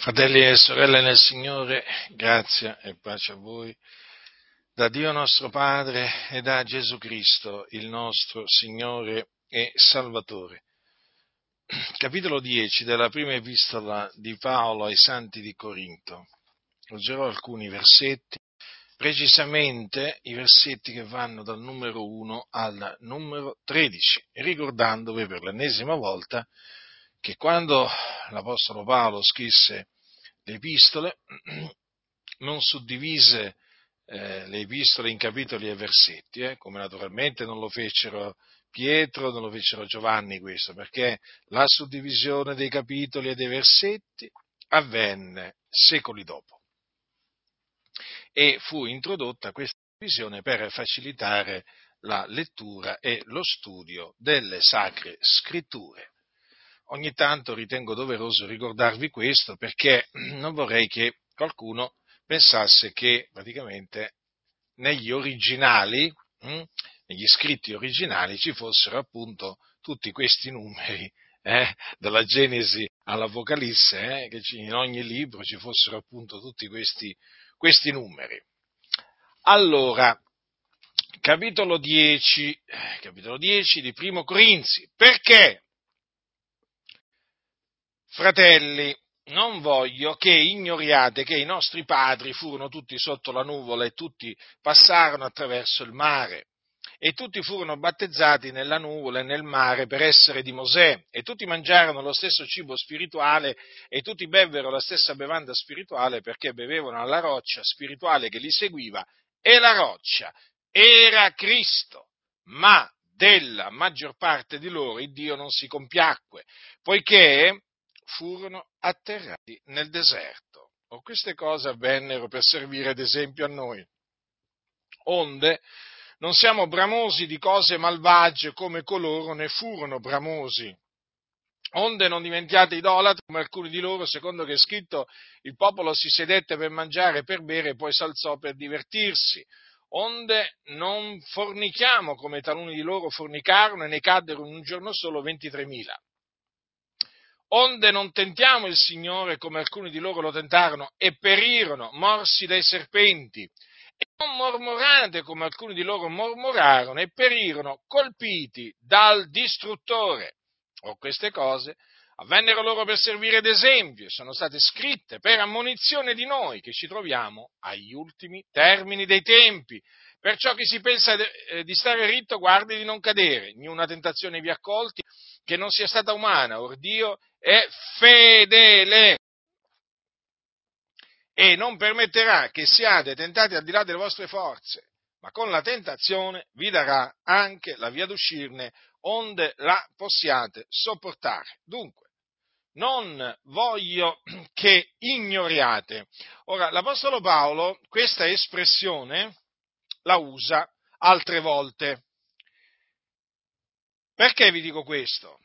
Fratelli e sorelle nel Signore, grazia e pace a voi, da Dio nostro Padre e da Gesù Cristo, il nostro Signore e Salvatore. Capitolo 10 della prima epistola di Paolo ai Santi di Corinto. Leggerò alcuni versetti, precisamente i versetti che vanno dal numero 1 al numero 13, ricordandovi per l'ennesima volta che quando l'Apostolo Paolo scrisse le epistole, non suddivise eh, le epistole in capitoli e versetti, eh, come naturalmente non lo fecero Pietro, non lo fecero Giovanni questo, perché la suddivisione dei capitoli e dei versetti avvenne secoli dopo. E fu introdotta questa divisione per facilitare la lettura e lo studio delle sacre scritture ogni tanto ritengo doveroso ricordarvi questo perché non vorrei che qualcuno pensasse che praticamente negli originali, hm, negli scritti originali ci fossero appunto tutti questi numeri, eh, dalla Genesi all'Apocalisse, eh, che in ogni libro ci fossero appunto tutti questi, questi numeri. Allora, capitolo 10, eh, capitolo 10 di Primo Corinzi, perché Fratelli, non voglio che ignoriate che i nostri padri furono tutti sotto la nuvola e tutti passarono attraverso il mare. E tutti furono battezzati nella nuvola e nel mare per essere di Mosè, e tutti mangiarono lo stesso cibo spirituale, e tutti bevvero la stessa bevanda spirituale perché bevevano alla roccia spirituale che li seguiva, e la roccia era Cristo. Ma della maggior parte di loro il Dio non si compiacque, poiché furono atterrati nel deserto. O queste cose avvennero per servire ad esempio a noi. Onde non siamo bramosi di cose malvagie come coloro ne furono bramosi. Onde non diventiate idolatri come alcuni di loro, secondo che è scritto, il popolo si sedette per mangiare e per bere e poi s'alzò per divertirsi. Onde non fornichiamo come taluni di loro fornicarono e ne caddero in un giorno solo 23.000 onde non tentiamo il Signore come alcuni di loro lo tentarono e perirono morsi dai serpenti, e non mormorate come alcuni di loro mormorarono e perirono colpiti dal distruttore. O queste cose avvennero loro per servire d'esempio e sono state scritte per ammonizione di noi che ci troviamo agli ultimi termini dei tempi. Perciò chi si pensa eh, di stare ritto guardi di non cadere, né una tentazione vi accolti che non sia stata umana, or Dio è fedele e non permetterà che siate tentati al di là delle vostre forze, ma con la tentazione vi darà anche la via d'uscirne onde la possiate sopportare. Dunque, non voglio che ignoriate. Ora, l'Apostolo Paolo questa espressione la usa altre volte. Perché vi dico questo?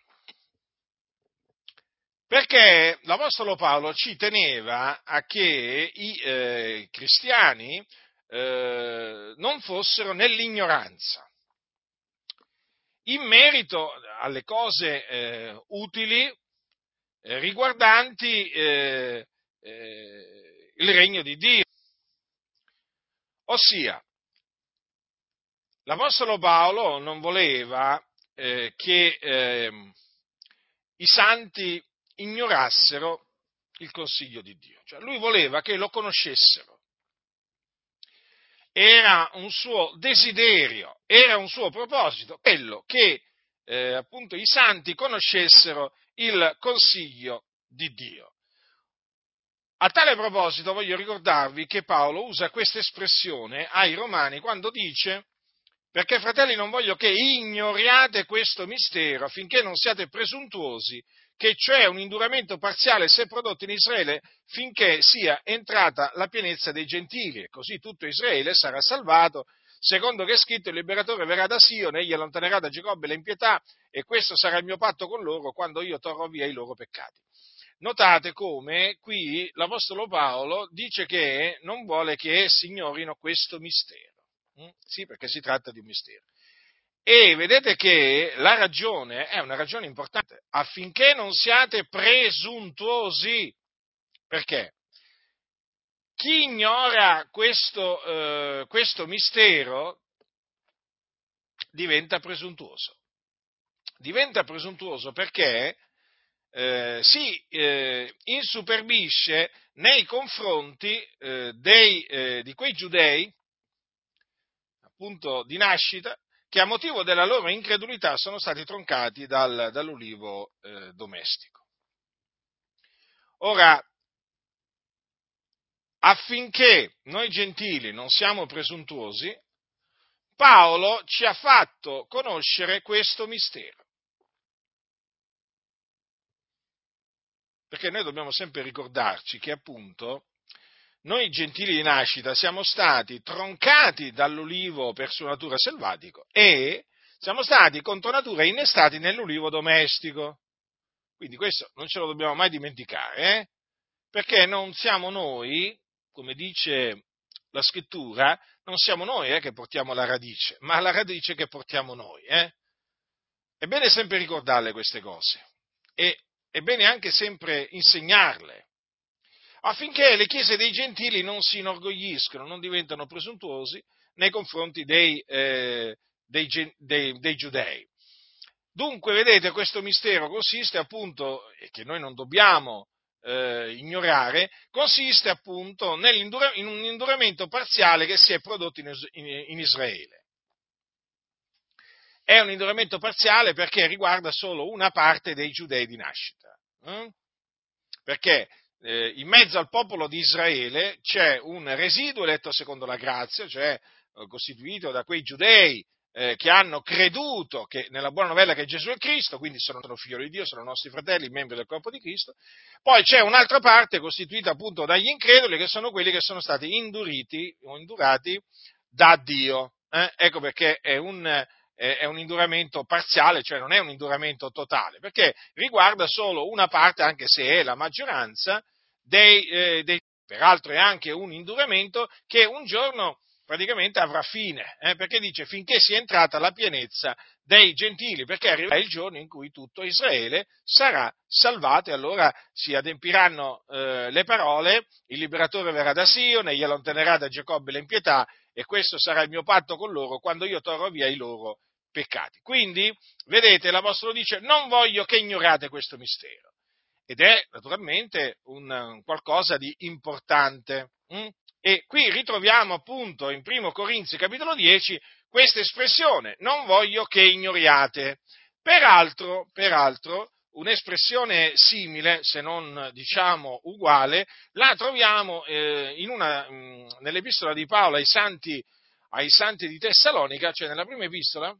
Perché l'Apostolo Paolo ci teneva a che i eh, cristiani eh, non fossero nell'ignoranza in merito alle cose eh, utili eh, riguardanti eh, eh, il regno di Dio. Ossia, l'Apostolo Paolo non voleva che ehm, i santi ignorassero il consiglio di Dio. Cioè, lui voleva che lo conoscessero. Era un suo desiderio, era un suo proposito, quello che eh, appunto i santi conoscessero il consiglio di Dio. A tale proposito voglio ricordarvi che Paolo usa questa espressione ai romani quando dice perché fratelli non voglio che ignoriate questo mistero affinché non siate presuntuosi che cioè un induramento parziale si è prodotto in Israele finché sia entrata la pienezza dei gentili, e così tutto Israele sarà salvato, secondo che è scritto il liberatore verrà da Sion, egli allontanerà da Giacobbe le impietà, e questo sarà il mio patto con loro quando io torrò via i loro peccati. Notate come qui l'Apostolo Paolo dice che non vuole che essi ignorino questo mistero. Mm? Sì, perché si tratta di un mistero. E vedete che la ragione è una ragione importante, affinché non siate presuntuosi, Perché? Chi ignora questo, eh, questo mistero diventa presuntuoso. Diventa presuntuoso perché eh, si eh, insuperbisce nei confronti eh, dei, eh, di quei giudei, appunto di nascita, che a motivo della loro incredulità sono stati troncati dal, dall'ulivo eh, domestico. Ora, affinché noi gentili non siamo presuntuosi, Paolo ci ha fatto conoscere questo mistero. Perché noi dobbiamo sempre ricordarci che appunto noi gentili di nascita siamo stati troncati dall'ulivo per sua natura selvatico e siamo stati contro natura innestati nell'ulivo domestico. Quindi questo non ce lo dobbiamo mai dimenticare, eh? perché non siamo noi, come dice la scrittura, non siamo noi eh, che portiamo la radice, ma la radice che portiamo noi. Eh? È bene sempre ricordarle queste cose e è bene anche sempre insegnarle, affinché le chiese dei gentili non si inorgogliscono, non diventano presuntuosi nei confronti dei, eh, dei, dei, dei giudei. Dunque, vedete, questo mistero consiste appunto, e che noi non dobbiamo eh, ignorare, consiste appunto in un induramento parziale che si è prodotto in, in, in Israele è un induramento parziale perché riguarda solo una parte dei giudei di nascita. Eh? Perché eh, in mezzo al popolo di Israele c'è un residuo eletto secondo la grazia, cioè eh, costituito da quei giudei eh, che hanno creduto che, nella buona novella che Gesù è Cristo, quindi sono, sono figli di Dio, sono nostri fratelli, membri del corpo di Cristo. Poi c'è un'altra parte costituita appunto dagli increduli, che sono quelli che sono stati induriti o indurati da Dio. Eh? Ecco perché è un, è un induramento parziale, cioè non è un induramento totale, perché riguarda solo una parte, anche se è la maggioranza, dei, eh, dei peraltro è anche un induramento che un giorno praticamente avrà fine, eh, perché dice finché sia entrata la pienezza dei gentili, perché arriverà il giorno in cui tutto Israele sarà salvato e allora si adempiranno eh, le parole, il liberatore verrà da Sione, gli allontanerà da Giacobbe l'impietà e questo sarà il mio patto con loro quando io torrò via i loro peccati. Quindi, vedete, l'Apostolo dice, non voglio che ignorate questo mistero. Ed è naturalmente un, qualcosa di importante. Hm? E qui ritroviamo appunto in 1 Corinzi capitolo 10 questa espressione, non voglio che ignoriate. Peraltro, peraltro, un'espressione simile, se non diciamo uguale, la troviamo eh, una, mh, mm, nell'epistola di Paolo ai santi, ai santi di Tessalonica, cioè nella prima epistola,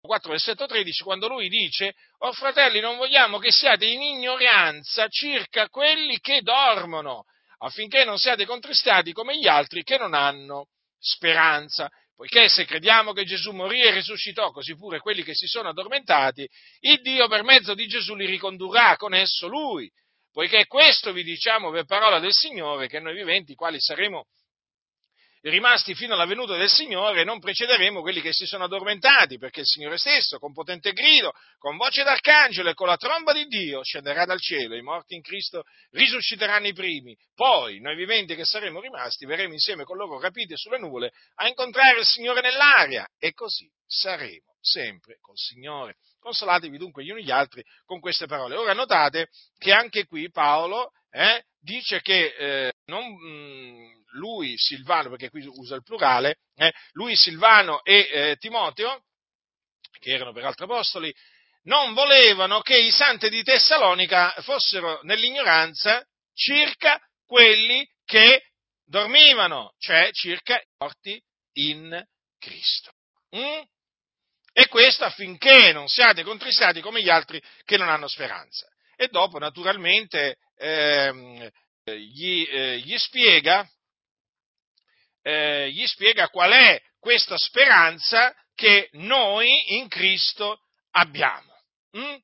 4, versetto 13, quando lui dice, oh fratelli, non vogliamo che siate in ignoranza circa quelli che dormono, affinché non siate contristati come gli altri che non hanno speranza. Poiché se crediamo che Gesù morì e risuscitò, così pure quelli che si sono addormentati, il Dio per mezzo di Gesù li ricondurrà con esso lui. Poiché questo vi diciamo per parola del Signore, che noi viventi, quali saremo rimasti fino alla venuta del Signore, non precederemo quelli che si sono addormentati, perché il Signore stesso, con potente grido, con voce d'arcangelo e con la tromba di Dio, scenderà dal cielo, i morti in Cristo risusciteranno i primi, poi noi viventi che saremo rimasti verremo insieme con loro rapiti sulle nuvole a incontrare il Signore nell'aria e così saremo sempre col Signore. Consolatevi dunque gli uni gli altri con queste parole. Ora notate che anche qui Paolo eh, dice che eh, non, mh, mm, lui, Silvano, perché qui usa il plurale, eh, lui, Silvano e eh, Timoteo, che erano peraltro apostoli, non volevano che i santi di Tessalonica fossero nell'ignoranza circa quelli che dormivano, cioè circa i morti in Cristo. Mm? E questo affinché non siate contristati come gli altri che non hanno speranza. E dopo, naturalmente, ehm, gli, eh, gli, spiega eh, gli spiega qual è questa speranza che noi in Cristo abbiamo, hm?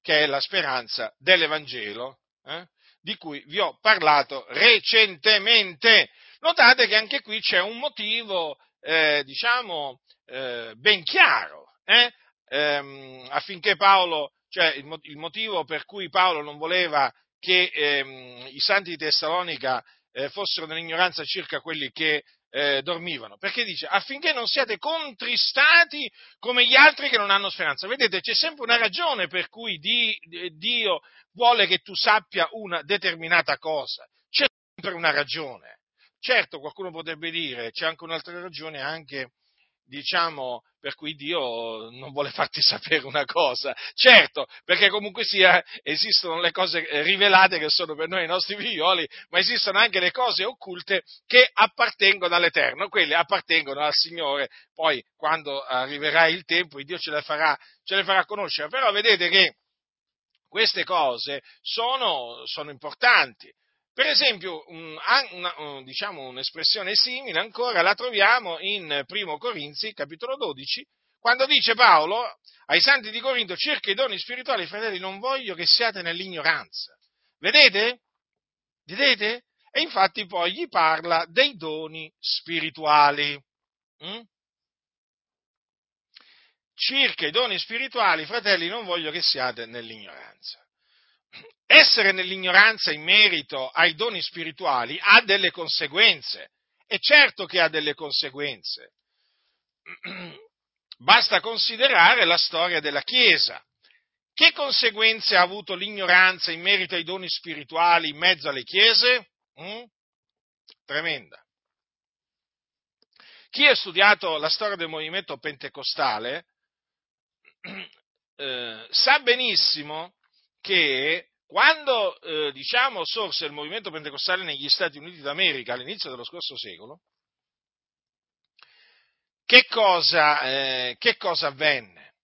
che è la speranza dell'Evangelo, eh? di cui vi ho parlato recentemente. Notate che anche qui c'è un motivo, eh, diciamo, eh, ben chiaro, eh? ehm, affinché Paolo, cioè il, motivo per cui Paolo non voleva che ehm, i santi di Tessalonica eh, fossero nell'ignoranza circa quelli che eh, dormivano, perché dice affinché non siate contristati come gli altri che non hanno speranza. Vedete, c'è sempre una ragione per cui di, Dio vuole che tu sappia una determinata cosa, c'è sempre una ragione. Certo, qualcuno potrebbe dire, c'è anche un'altra ragione anche diciamo, per cui Dio non vuole farti sapere una cosa. Certo, perché comunque sia, esistono le cose rivelate che sono per noi i nostri figlioli, ma esistono anche le cose occulte che appartengono all'Eterno, quelle appartengono al Signore. Poi, quando arriverà il tempo, Dio ce le farà, ce le farà conoscere. Però vedete che queste cose sono, sono importanti. Per esempio, una, diciamo, un'espressione simile ancora la troviamo in 1 Corinzi, capitolo 12, quando dice Paolo ai santi di Corinto, cerca i doni spirituali, fratelli, non voglio che siate nell'ignoranza. Vedete? Vedete? E infatti poi gli parla dei doni spirituali. Mm? Circa i doni spirituali, fratelli, non voglio che siate nell'ignoranza essere nell'ignoranza in merito ai doni spirituali ha delle conseguenze, e certo che ha delle conseguenze. Basta considerare la storia della Chiesa. Che conseguenze ha avuto l'ignoranza in merito ai doni spirituali in mezzo alle chiese? Mm? Tremenda. Chi ha studiato la storia del movimento pentecostale eh, sa benissimo che quando, eh, diciamo, sorse il movimento pentecostale negli Stati Uniti d'America all'inizio dello scorso secolo, che cosa, eh, che cosa avvenne?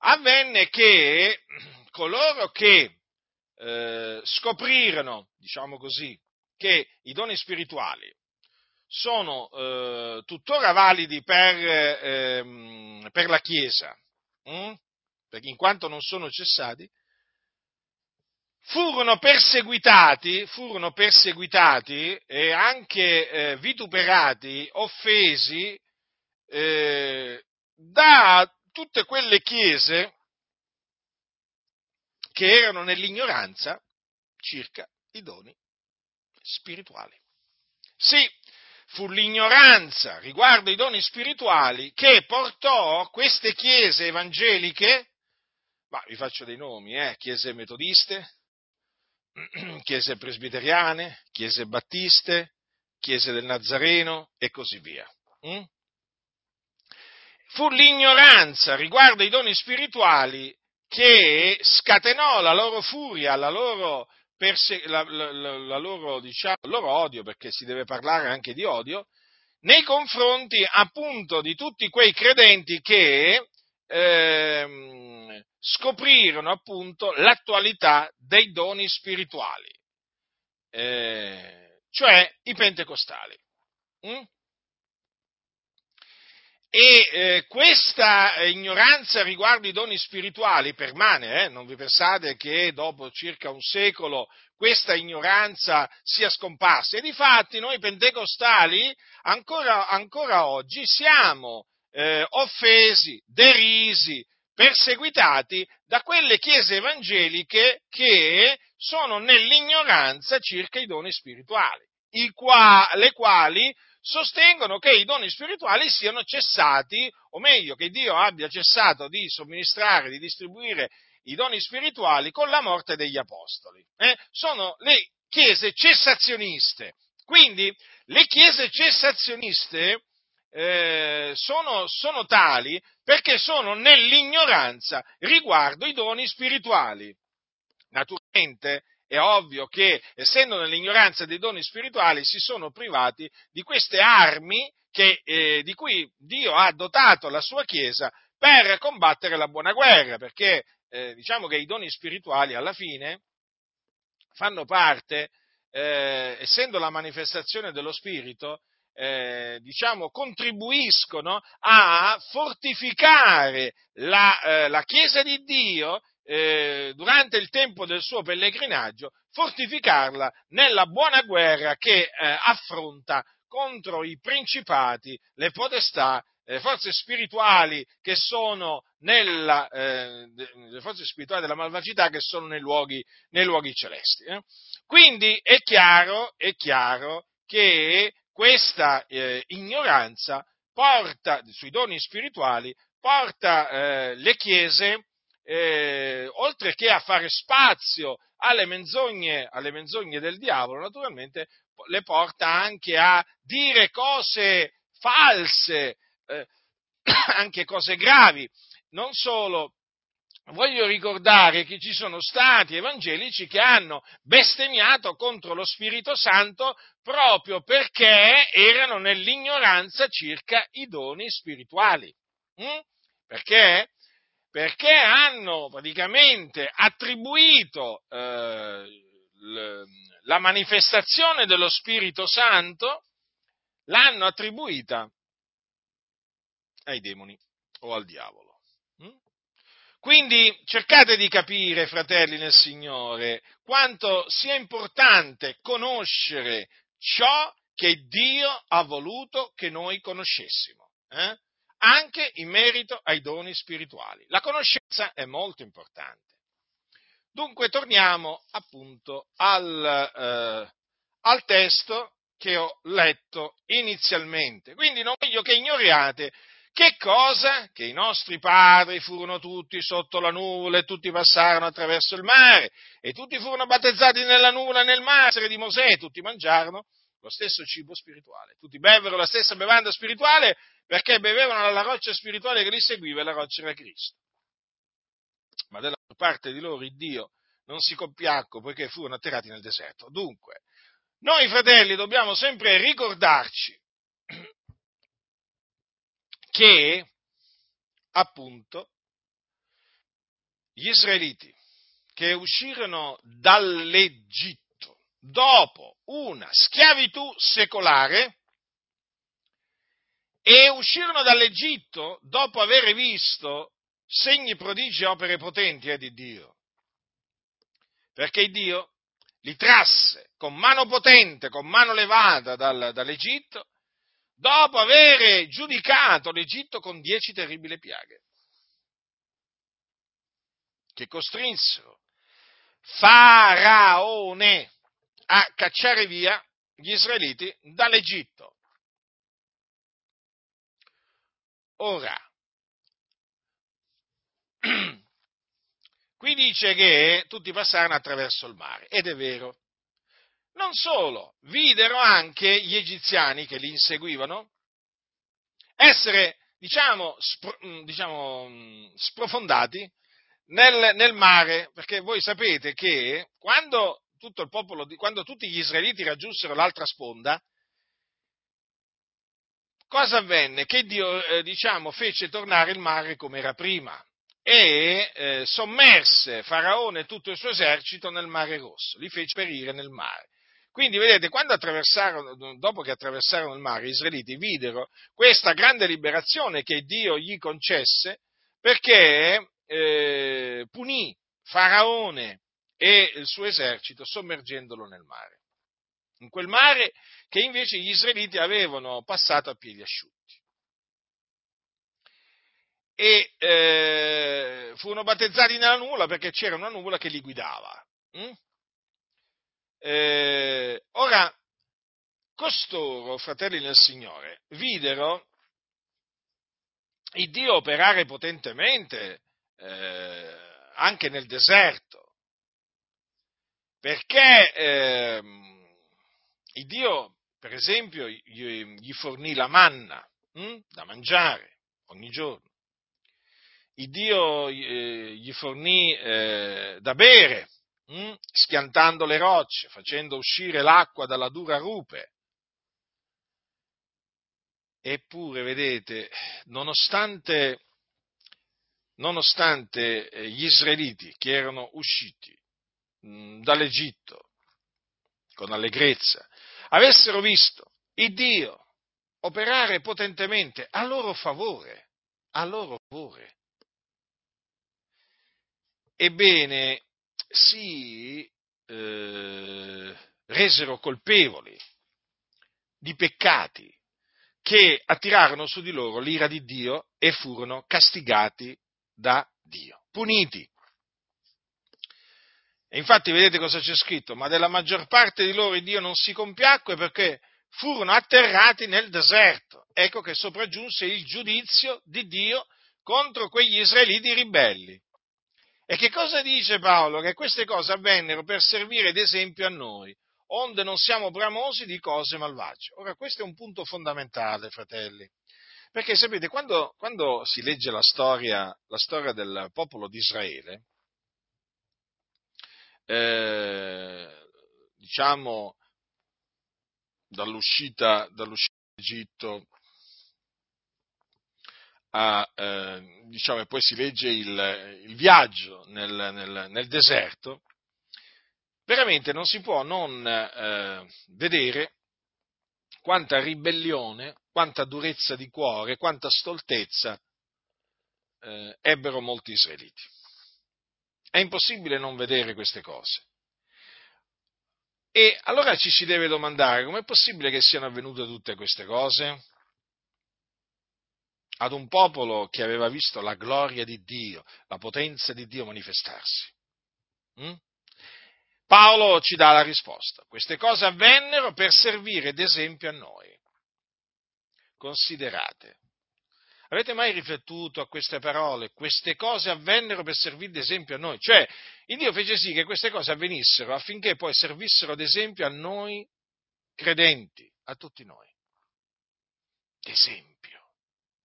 Avvenne che coloro che eh, scoprirono, diciamo così, che i doni spirituali sono eh, tuttora validi per, ehm, per la Chiesa, hm? perché in quanto non sono cessati, furono perseguitati, furono perseguitati e anche eh, vituperati, offesi eh, da tutte quelle chiese che erano nell'ignoranza circa i doni spirituali. Sì, fu l'ignoranza riguardo i doni spirituali che portò queste chiese evangeliche, ma vi faccio dei nomi, eh, chiese metodiste, chiese presbiteriane, chiese battiste, chiese del Nazareno e così via. Mm? Fu l'ignoranza riguardo ai doni spirituali che scatenò la loro furia, la loro, perse- la, la, la loro, diciamo, loro odio, perché si deve parlare anche di odio, nei confronti appunto di tutti quei credenti che eh, scoprirono appunto l'attualità dei doni spirituali, eh, cioè i pentecostali. Mm? E eh, questa ignoranza riguardo i doni spirituali permane, eh? non vi pensate che dopo circa un secolo questa ignoranza sia scomparsa. E difatti noi pentecostali ancora, ancora oggi siamo eh, offesi, derisi, perseguitati da quelle chiese evangeliche che sono nell'ignoranza circa i doni spirituali, qua, le quali sostengono che i doni spirituali siano cessati, o meglio, che Dio abbia cessato di somministrare, di distribuire i doni spirituali con la morte degli apostoli. Eh? Sono le chiese cessazioniste. Quindi le chiese cessazioniste eh, sono, sono tali perché sono nell'ignoranza riguardo i doni spirituali. Naturalmente è ovvio che, essendo nell'ignoranza dei doni spirituali, si sono privati di queste armi che, eh, di cui Dio ha dotato la sua Chiesa per combattere la buona guerra, perché eh, diciamo che i doni spirituali alla fine fanno parte, eh, essendo la manifestazione dello Spirito, eh, diciamo, contribuiscono a fortificare la, eh, la Chiesa di Dio eh, durante il tempo del suo pellegrinaggio, fortificarla nella buona guerra che eh, affronta contro i principati, le potestà le forze spirituali che sono nella, eh, le forze spirituali della malvagità che sono nei luoghi, nei luoghi celesti. Eh? Quindi è chiaro, è chiaro che questa eh, ignoranza porta, sui doni spirituali, porta eh, le chiese, eh, oltre che a fare spazio alle menzogne, alle menzogne del diavolo, naturalmente le porta anche a dire cose false, eh, anche cose gravi. Non solo, voglio ricordare che ci sono stati evangelici che hanno bestemmiato contro lo Spirito Santo proprio perché erano nell'ignoranza circa i doni spirituali. Mm? Perché? Perché hanno praticamente attribuito eh, la manifestazione dello Spirito Santo, l'hanno attribuita ai demoni o al diavolo. Quindi cercate di capire, fratelli nel Signore, quanto sia importante conoscere ciò che Dio ha voluto che noi conoscessimo, eh? anche in merito ai doni spirituali. La conoscenza è molto importante. Dunque torniamo appunto al, eh, al testo che ho letto inizialmente. Quindi non voglio che ignoriate che cosa? Che i nostri padri furono tutti sotto la nuvola e tutti passarono attraverso il mare e tutti furono battezzati nella nuvola e nel mare di Mosè e tutti mangiarono lo stesso cibo spirituale. Tutti bevvero la stessa bevanda spirituale perché bevevano dalla roccia spirituale che li seguiva e la roccia era Cristo. Ma della parte di loro il Dio non si compiacque poiché furono atterrati nel deserto. Dunque, noi fratelli dobbiamo sempre ricordarci che appunto gli israeliti che uscirono dall'Egitto dopo una schiavitù secolare e uscirono dall'Egitto dopo aver visto segni, prodigi e opere potenti eh, di Dio. Perché Dio li trasse con mano potente, con mano levata dal, dall'Egitto dopo aver giudicato l'Egitto con dieci terribili piaghe, che costrinsero Faraone a cacciare via gli israeliti dall'Egitto. Ora, qui dice che tutti passarono attraverso il mare, ed è vero, non solo, videro anche gli egiziani che li inseguivano essere, diciamo, spro, mm, diciamo mm, sprofondati nel, nel, mare, perché voi sapete che quando, tutto il popolo, quando tutti gli israeliti raggiunsero l'altra sponda, cosa avvenne? Che Dio, eh, diciamo, fece tornare il mare come era prima e eh, sommerse Faraone e tutto il suo esercito nel mare rosso, li fece perire nel mare. Quindi vedete, quando attraversarono, dopo che attraversarono il mare, gli israeliti videro questa grande liberazione che Dio gli concesse perché eh, punì Faraone e il suo esercito sommergendolo nel mare. In quel mare che invece gli israeliti avevano passato a piedi asciutti. E eh, furono battezzati nella nuvola perché c'era una nuvola che li guidava. Hm? Eh, ora, costoro, fratelli nel Signore, videro il Dio operare potentemente eh, anche nel deserto, perché eh, il Dio, per esempio, gli, gli fornì la manna hm, da mangiare ogni giorno. Il Dio eh, gli fornì eh, da bere mh? Mm? schiantando le rocce, facendo uscire l'acqua dalla dura rupe. Eppure, vedete, nonostante, nonostante eh, gli israeliti che erano usciti mh, mm, dall'Egitto con allegrezza, avessero visto il Dio operare potentemente a loro favore, a loro favore. Ebbene, si eh, resero colpevoli di peccati che attirarono su di loro l'ira di Dio e furono castigati da Dio, puniti. E infatti vedete cosa c'è scritto? Ma della maggior parte di loro Dio non si compiacque perché furono atterrati nel deserto. Ecco che sopraggiunse il giudizio di Dio contro quegli israeliti ribelli. E che cosa dice Paolo? Che queste cose avvennero per servire d'esempio a noi, onde non siamo bramosi di cose malvagie. Ora, questo è un punto fondamentale, fratelli. Perché sapete, quando, quando si legge la storia, la storia, del popolo di Israele, eh, diciamo dall'uscita, dall'uscita d'Egitto a, eh, diciamo, e poi si legge il, il viaggio nel, nel, nel, deserto, veramente non si può non eh, vedere quanta ribellione, quanta durezza di cuore, quanta stoltezza eh, ebbero molti israeliti. È impossibile non vedere queste cose. E allora ci si deve domandare com'è possibile che siano avvenute tutte queste cose? Ad un popolo che aveva visto la gloria di Dio, la potenza di Dio manifestarsi. Mm? Paolo ci dà la risposta. Queste cose avvennero per servire d'esempio a noi. Considerate. Avete mai riflettuto a queste parole? Queste cose avvennero per servire d'esempio a noi. Cioè, il Dio fece sì che queste cose avvenissero affinché poi servissero d'esempio a noi credenti, a tutti noi. D'esempio,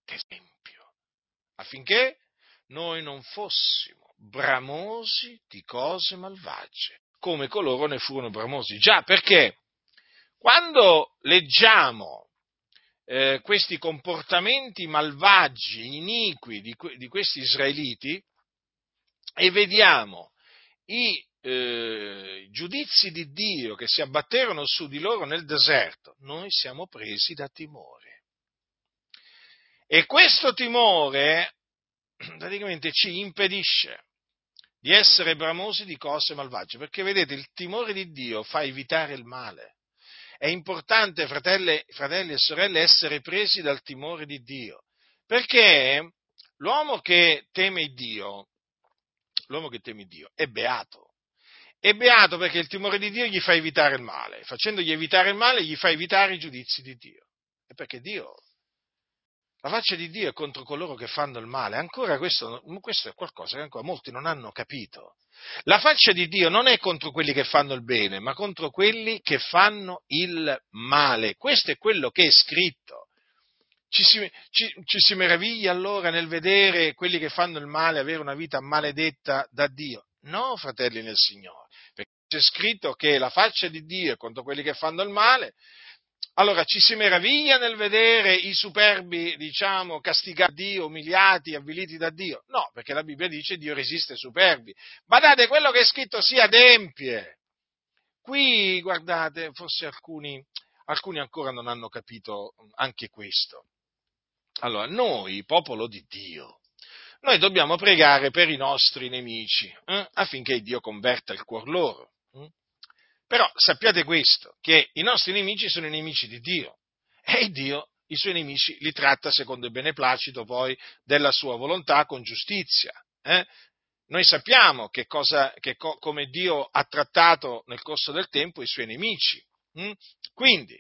d'esempio. Affinché noi non fossimo bramosi di cose malvagie, come coloro ne furono bramosi. Già, perché quando leggiamo eh, questi comportamenti malvagi, iniqui di, di, questi israeliti e vediamo i eh, giudizi di Dio che si abbatterono su di loro nel deserto, noi siamo presi da timore. E questo timore praticamente ci impedisce di essere bramosi di cose malvagie, perché vedete, il timore di Dio fa evitare il male. È importante, fratelli, fratelli e sorelle, essere presi dal timore di Dio, perché l'uomo che teme Dio, l'uomo che teme Dio è beato. È beato perché il timore di Dio gli fa evitare il male, facendogli evitare il male gli fa evitare i giudizi di Dio. E perché Dio la faccia di Dio è contro coloro che fanno il male. Ancora questo, questo, è qualcosa che ancora molti non hanno capito. La faccia di Dio non è contro quelli che fanno il bene, ma contro quelli che fanno il male. Questo è quello che è scritto. Ci si, ci, ci si meraviglia allora nel vedere quelli che fanno il male avere una vita maledetta da Dio. No, fratelli nel Signore, perché c'è scritto che la faccia di Dio è contro quelli che fanno il male, allora ci si meraviglia nel vedere i superbi, diciamo, castigati da Dio, umiliati, avviliti da Dio? No, perché la Bibbia dice Dio resiste ai superbi. Badate, quello che è scritto si adempie. Qui, guardate, forse alcuni, alcuni ancora non hanno capito anche questo. Allora, noi, popolo di Dio, noi dobbiamo pregare per i nostri nemici, eh, affinché Dio converta il cuor loro. Hm? Però sappiate questo, che i nostri nemici sono i nemici di Dio e Dio i suoi nemici li tratta secondo il beneplacito poi della sua volontà con giustizia. Eh? Noi sappiamo che cosa, che co, come Dio ha trattato nel corso del tempo i suoi nemici. Hm? Quindi,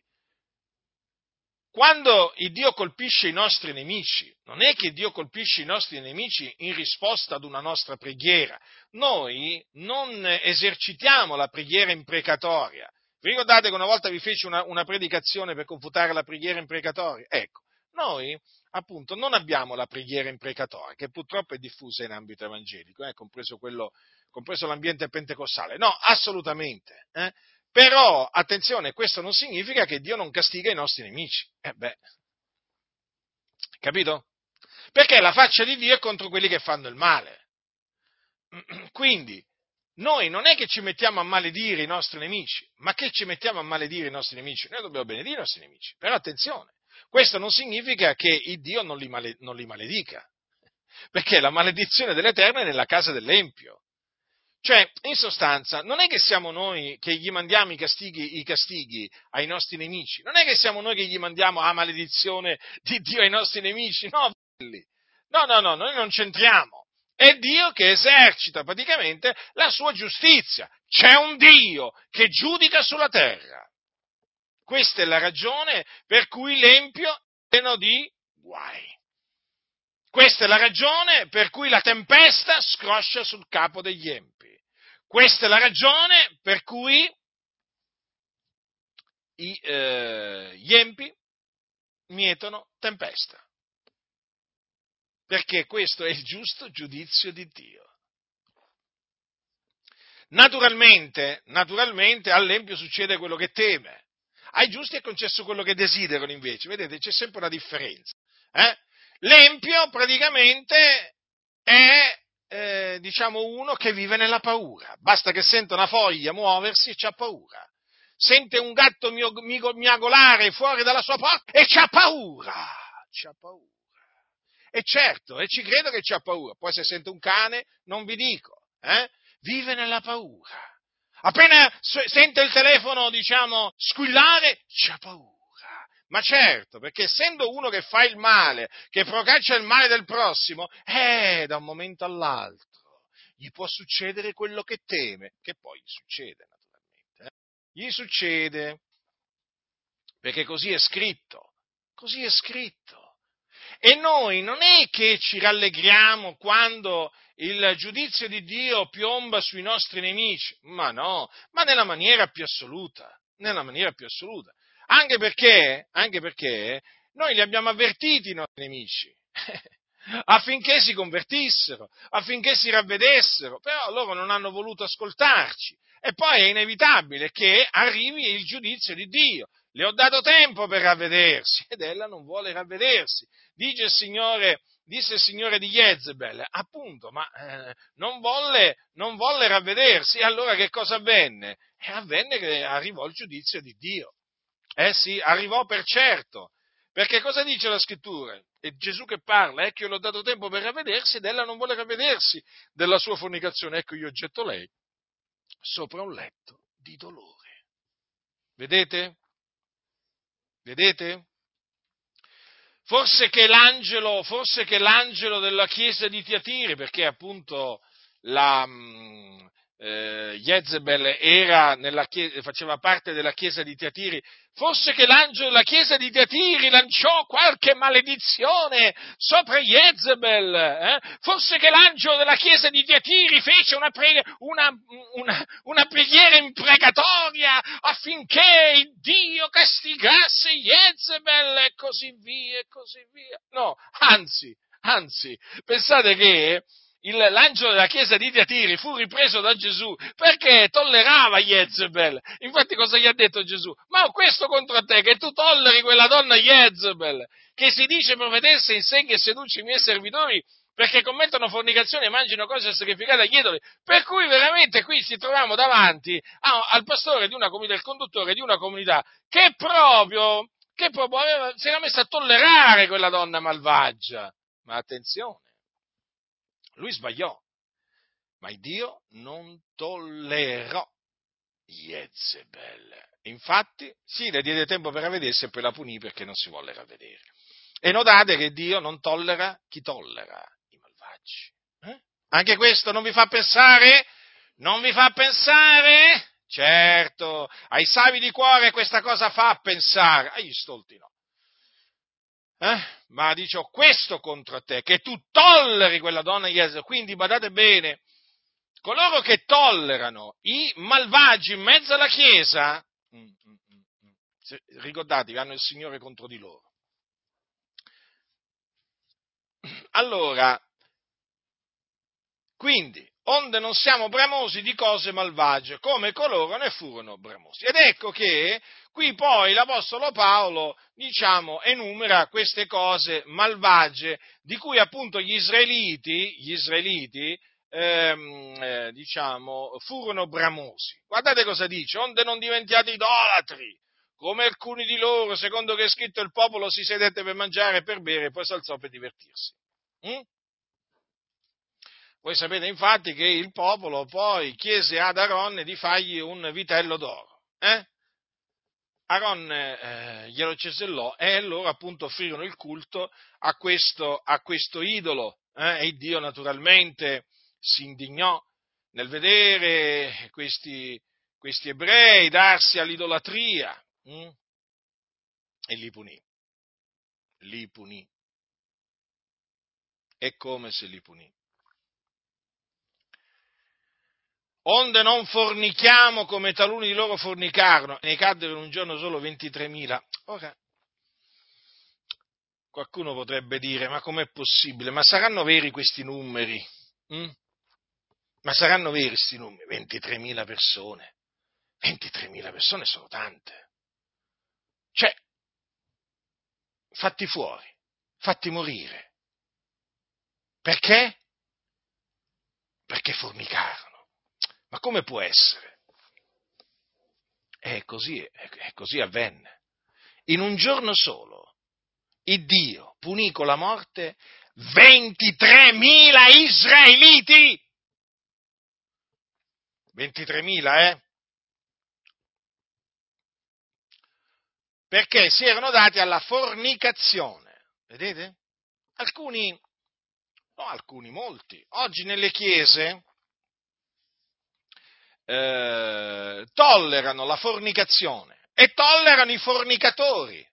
quando il Dio colpisce i nostri nemici, non è che Dio colpisce i nostri nemici in risposta ad una nostra preghiera. Noi non esercitiamo la preghiera imprecatoria. Vi ricordate che una volta vi feci una, una predicazione per confutare la preghiera imprecatoria? Ecco, noi appunto non abbiamo la preghiera imprecatoria, che purtroppo è diffusa in ambito evangelico, eh, compreso, quello, compreso l'ambiente pentecostale. No, assolutamente. Eh? Però, attenzione, questo non significa che Dio non castiga i nostri nemici. Eh beh, capito? Perché la faccia di Dio è contro quelli che fanno il male. Quindi, noi non è che ci mettiamo a maledire i nostri nemici, ma che ci mettiamo a maledire i nostri nemici. Noi dobbiamo benedire i nostri nemici. Però attenzione, questo non significa che il Dio non li, male, non li maledica. Perché la maledizione dell'Eterno è nella casa dell'Empio. Cioè, in sostanza, non è che siamo noi che gli mandiamo i castighi, i castighi, ai nostri nemici, non è che siamo noi che gli mandiamo la maledizione di Dio ai nostri nemici, no, no, no, no, noi non c'entriamo. È Dio che esercita praticamente la sua giustizia. C'è un Dio che giudica sulla terra. Questa è la ragione per cui l'empio è pieno di guai. Questa è la ragione per cui la tempesta scroscia sul capo degli empi. Questa è la ragione per cui i, eh, gli empi mietono tempesta. Perché questo è il giusto giudizio di Dio. Naturalmente, naturalmente all'empio succede quello che teme. Ai giusti è concesso quello che desiderano invece. Vedete, c'è sempre una differenza. Eh? L'empio praticamente è eh, diciamo uno che vive nella paura. Basta che senta una foglia muoversi e c'ha paura. Sente un gatto miagolare fuori dalla sua porta e c'ha paura. C'ha paura. E certo, e ci credo che c'ha paura. Poi se sente un cane, non vi dico, eh? Vive nella paura. Appena sente il telefono, diciamo, squillare, c'ha paura. Ma certo, perché essendo uno che fa il male, che procaccia il male del prossimo, eh, da un momento all'altro gli può succedere quello che teme, che poi gli succede naturalmente. Eh? Gli succede, perché così è scritto, così è scritto. E noi non è che ci rallegriamo quando il giudizio di Dio piomba sui nostri nemici, ma no, ma nella maniera più assoluta, nella maniera più assoluta. Anche perché, anche perché noi li abbiamo avvertiti i nostri nemici affinché si convertissero, affinché si ravvedessero, però loro non hanno voluto ascoltarci. E poi è inevitabile che arrivi il giudizio di Dio. Le ho dato tempo per ravvedersi ed ella non vuole ravvedersi. Dice il Signore, disse il Signore di Jezebel, appunto, ma eh, non, volle, non volle ravvedersi. E allora che cosa avvenne? E avvenne che arrivò il giudizio di Dio. Eh sì, arrivò per certo. Perché cosa dice la scrittura? È Gesù che parla, ecco io l'ho dato tempo per ravvedersi ed ella non vuole ravvedersi della sua fornicazione. Ecco io getto lei sopra un letto di dolore. Vedete? Vedete? Forse che l'angelo, forse che l'angelo della chiesa di Tiatiri, perché appunto la, mm, eh, Jezebel chiesa, faceva parte della chiesa di Tiatiri, fosse che l'angelo della chiesa di Tiatiri lanciò qualche maledizione sopra Jezebel, eh? forse che l'angelo della chiesa di Tiatiri fece una, pre- una, una, una preghiera imprecatoria affinché Dio castigasse Jezebel e così via e così via. No, anzi, anzi, pensate che il, l'angelo della chiesa di Tiatiri fu ripreso da Gesù perché tollerava Jezebel. Infatti cosa gli ha detto Gesù? Ma ho questo contro te, che tu tolleri quella donna Jezebel, che si dice profetessa, insegna e seduce i miei servitori perché commettono fornicazione e mangiano cose sacrificate agli idoli. Per cui veramente qui ci troviamo davanti a, al pastore di una comunità, il conduttore di una comunità, che proprio, che proprio aveva, si era messo a tollerare quella donna malvagia. Ma attenzione lui sbagliò, ma Dio non tollerò Jezebel. Infatti, sì, le diede tempo per ravvedersi e poi la punì perché non si volle ravvedere. E notate che Dio non tollera chi tollera i malvagi. Eh? Anche questo non vi fa pensare? Non vi fa pensare? Certo, ai savi di cuore questa cosa fa pensare, agli stolti no. Eh? Ma dice, ho questo contro te, che tu tolleri quella donna Jezebel. Quindi badate bene, coloro che tollerano i malvagi in mezzo alla Chiesa, mm, mm, mm, ricordatevi, hanno il Signore contro di loro. Allora, quindi, onde non siamo bramosi di cose malvagie, come coloro ne furono bramosi. Ed ecco che qui poi l'Apostolo Paolo, diciamo, enumera queste cose malvagie di cui appunto gli israeliti, gli israeliti ehm, eh, diciamo, furono bramosi. Guardate cosa dice, onde non diventiate idolatri, come alcuni di loro, secondo che è scritto il popolo si sedette per mangiare e per bere e poi si alzò per divertirsi. Mm? Voi sapete infatti che il popolo poi chiese ad Aaron di fargli un vitello d'oro. Eh? Aaron eh, glielo cesellò e loro appunto offrirono il culto a questo, a questo idolo eh? e Dio naturalmente si indignò nel vedere questi, questi ebrei darsi all'idolatria hm? e li punì. Li punì. È come se li punì. Onde non fornichiamo come taluni di loro fornicarono, ne caddero in un giorno solo 23.000. Ora, qualcuno potrebbe dire, ma com'è possibile? Ma saranno veri questi numeri? Mm? Ma saranno veri questi numeri? 23.000 persone. 23.000 persone sono tante. Cioè, fatti fuori, fatti morire. Perché? Perché fornicarono. Ma come può essere? E così, e così avvenne. In un giorno solo, il Dio punì con la morte 23.000 israeliti. 23.000, eh? Perché si erano dati alla fornicazione. Vedete? Alcuni, no alcuni, molti. Oggi nelle chiese eh, tollerano la fornicazione e tollerano i fornicatori,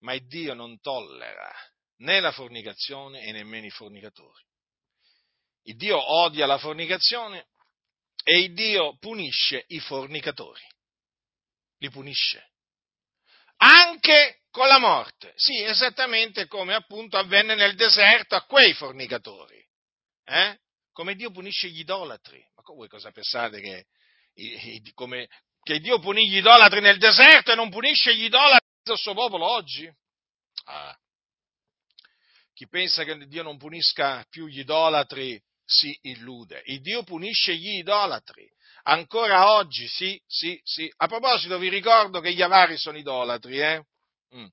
ma il Dio non tollera né la fornicazione e nemmeno i fornicatori. Il Dio odia la fornicazione e il Dio punisce i fornicatori. Li punisce. Anche con la morte. Sì, esattamente come appunto avvenne nel deserto a quei fornicatori. Eh? Come Dio punisce gli idolatri. Ma voi cosa pensate che, come, che Dio punì gli idolatri nel deserto e non punisce gli idolatri del suo popolo oggi? Ah. Chi pensa che Dio non punisca più gli idolatri si illude. Il Dio punisce gli idolatri. Ancora oggi, sì, sì, sì. A proposito, vi ricordo che gli avari sono idolatri, eh? Mm.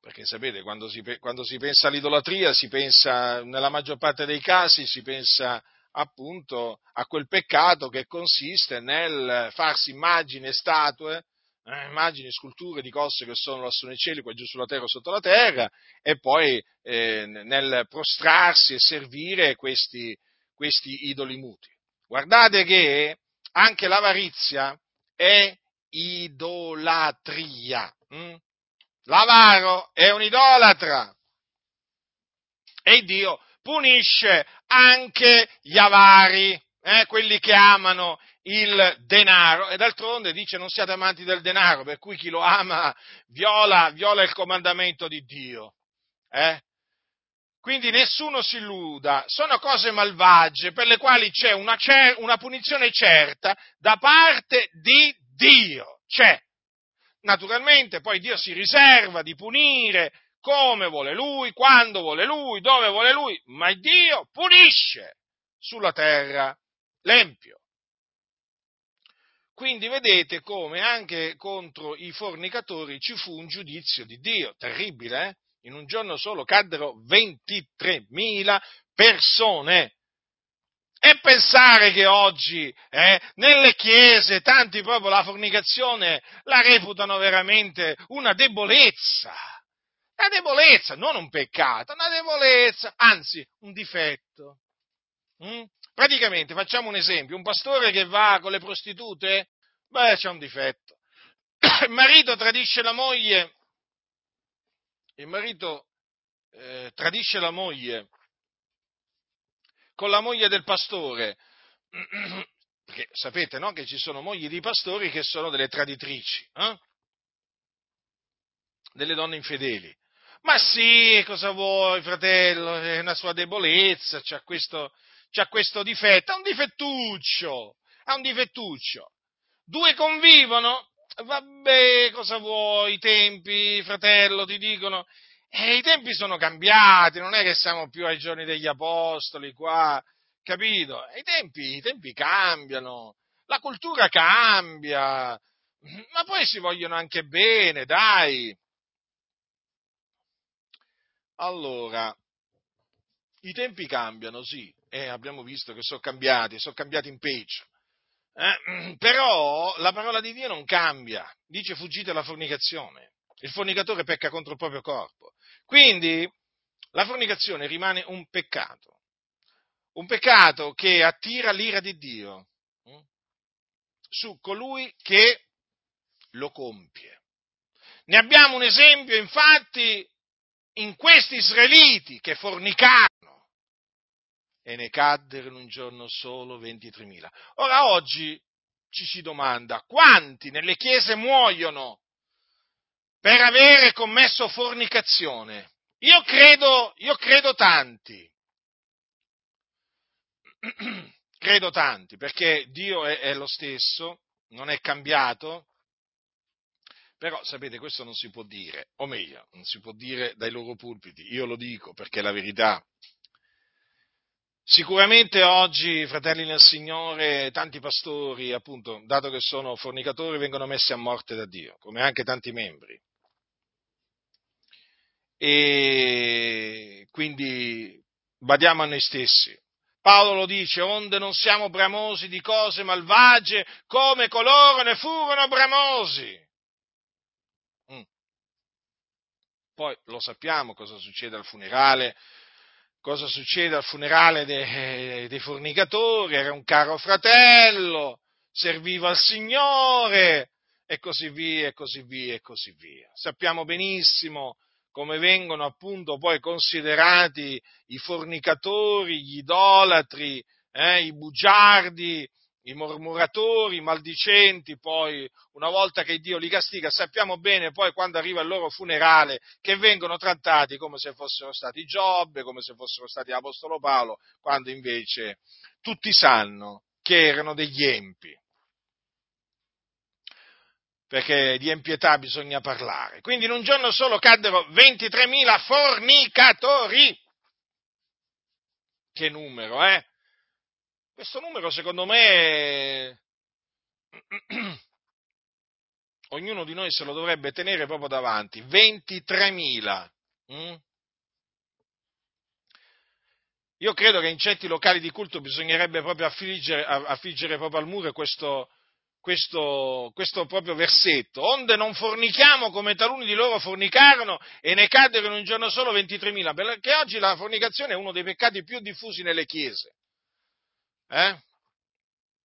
Perché sapete, quando si, quando si, pensa all'idolatria, si pensa, nella maggior parte dei casi, si pensa appunto a quel peccato che consiste nel farsi immagini e statue, eh, immagini, sculture di cose che sono lassù nei cieli, qua giù sulla terra o sotto la terra, e poi eh, nel prostrarsi e servire questi, questi idoli muti. Guardate che anche l'avarizia è idolatria. Hm? L'avaro è un idolatra. E Dio punisce anche gli avari, eh, quelli che amano il denaro. E d'altronde dice non siate amanti del denaro, per cui chi lo ama viola, viola il comandamento di Dio. Eh? Quindi nessuno si illuda, sono cose malvagie per le quali c'è una, cer- una punizione certa da parte di Dio. C'è. Naturalmente poi Dio si riserva di punire come vuole Lui, quando vuole Lui, dove vuole Lui, ma Dio punisce sulla terra l'empio. Quindi vedete come anche contro i fornicatori ci fu un giudizio di Dio, terribile, eh? In un giorno solo caddero 23.000 persone e pensare che oggi eh, nelle chiese tanti proprio la fornicazione la reputano veramente una debolezza. Una debolezza, non un peccato, una debolezza, anzi un difetto. Mm? Praticamente, facciamo un esempio, un pastore che va con le prostitute, beh, c'è un difetto. Il marito tradisce la moglie, il marito eh, tradisce la moglie con la moglie del pastore. Perché sapete no, che ci sono mogli di pastori che sono delle traditrici, eh? delle donne infedeli. Ma sì, cosa vuoi, fratello? È una sua debolezza, c'ha questo, c'ha questo difetto, ha un difettuccio, ha un difettuccio. Due convivono? Vabbè, cosa vuoi, i tempi, fratello, ti dicono, e i tempi sono cambiati, non è che siamo più ai giorni degli apostoli qua, capito? I tempi, i tempi cambiano, la cultura cambia, ma poi si vogliono anche bene, dai. Allora, I tempi cambiano, sì, e abbiamo visto che sono cambiati, sono cambiati in peggio. Eh, però la parola di Dio non cambia, dice fuggite alla fornicazione. Il fornicatore pecca contro il proprio corpo. Quindi la fornicazione rimane un peccato, un peccato che attira l'ira di Dio hm, su colui che lo compie. Ne abbiamo un esempio, infatti, in questi israeliti che fornicarono e ne caddero in un giorno solo 23.000. Ora oggi ci si domanda quanti nelle chiese muoiono per avere commesso fornicazione. Io credo, io credo tanti. credo tanti, perché Dio è, è lo stesso, non è cambiato, però sapete, questo non si può dire, o meglio, non si può dire dai loro pulpiti, io lo dico perché è la verità. Sicuramente oggi, fratelli nel Signore, tanti pastori, appunto, dato che sono fornicatori, vengono messi a morte da Dio, come anche tanti membri. E quindi badiamo a noi stessi. Paolo lo dice, onde non siamo bramosi di cose malvagie come coloro ne furono bramosi. Mm. Poi lo sappiamo cosa succede al funerale, cosa succede al funerale dei, dei fornicatori, era un caro fratello, serviva al Signore e così via, e così via, e così via. Sappiamo benissimo come vengono appunto poi considerati i fornicatori, gli idolatri, eh, i bugiardi, i mormuratori, i maldicenti, poi una volta che Dio li castiga, sappiamo bene poi quando arriva il loro funerale che vengono trattati come se fossero stati Giobbe, come se fossero stati l'Apostolo Paolo, quando invece tutti sanno che erano degli empi perché di impietà bisogna parlare. Quindi in un giorno solo caddero 23.000 fornicatori. Che numero, eh? Questo numero secondo me ognuno di noi se lo dovrebbe tenere proprio davanti. 23.000. Mm? Io credo che in certi locali di culto bisognerebbe proprio affliggere, affliggere proprio al muro questo, questo, questo, proprio versetto, onde non fornichiamo come taluni di loro fornicarono e ne caddero in un giorno solo 23.000, perché oggi la fornicazione è uno dei peccati più diffusi nelle chiese. Eh?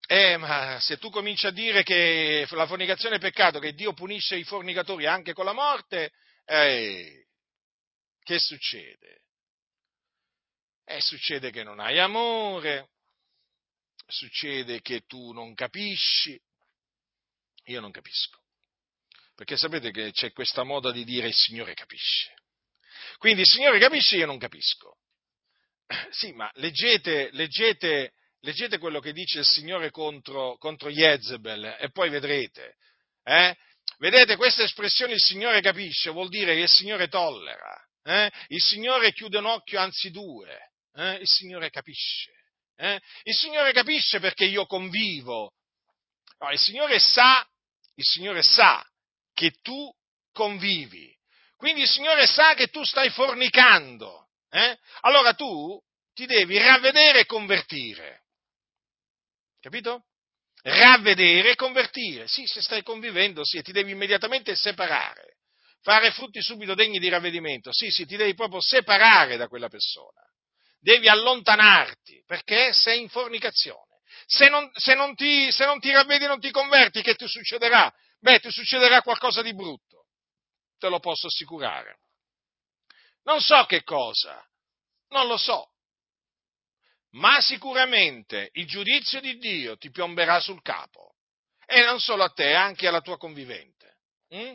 Eh, ma se tu cominci a dire che la fornicazione è peccato, che Dio punisce i fornicatori anche con la morte, eh, che succede? Eh, succede che non hai amore, succede che tu non capisci, io non capisco. Perché sapete che c'è questa moda di dire il Signore capisce. Quindi il Signore capisce, io non capisco. Sì, ma leggete, leggete, leggete quello che dice il Signore contro, contro Jezebel e poi vedrete. Eh? Vedete, questa espressione il Signore capisce vuol dire che il Signore tollera. Eh? Il Signore chiude un occhio, anzi due. Eh? Il Signore capisce. Eh? Il Signore capisce perché io convivo. No, il Signore sa il Signore sa che tu convivi, quindi il Signore sa che tu stai fornicando, eh? allora tu ti devi ravvedere e convertire. Capito? Ravvedere e convertire. Sì, se stai convivendo, sì, ti devi immediatamente separare. Fare frutti subito degni di ravvedimento. Sì, sì, ti devi proprio separare da quella persona. Devi allontanarti perché sei in fornicazione se non, se non, ti, se non ti ravvedi e non ti converti, che ti succederà? Beh, ti succederà qualcosa di brutto, te lo posso assicurare. Non so che cosa, non lo so, ma sicuramente il giudizio di Dio ti piomberà sul capo, e non solo a te, anche alla tua convivente. Mm?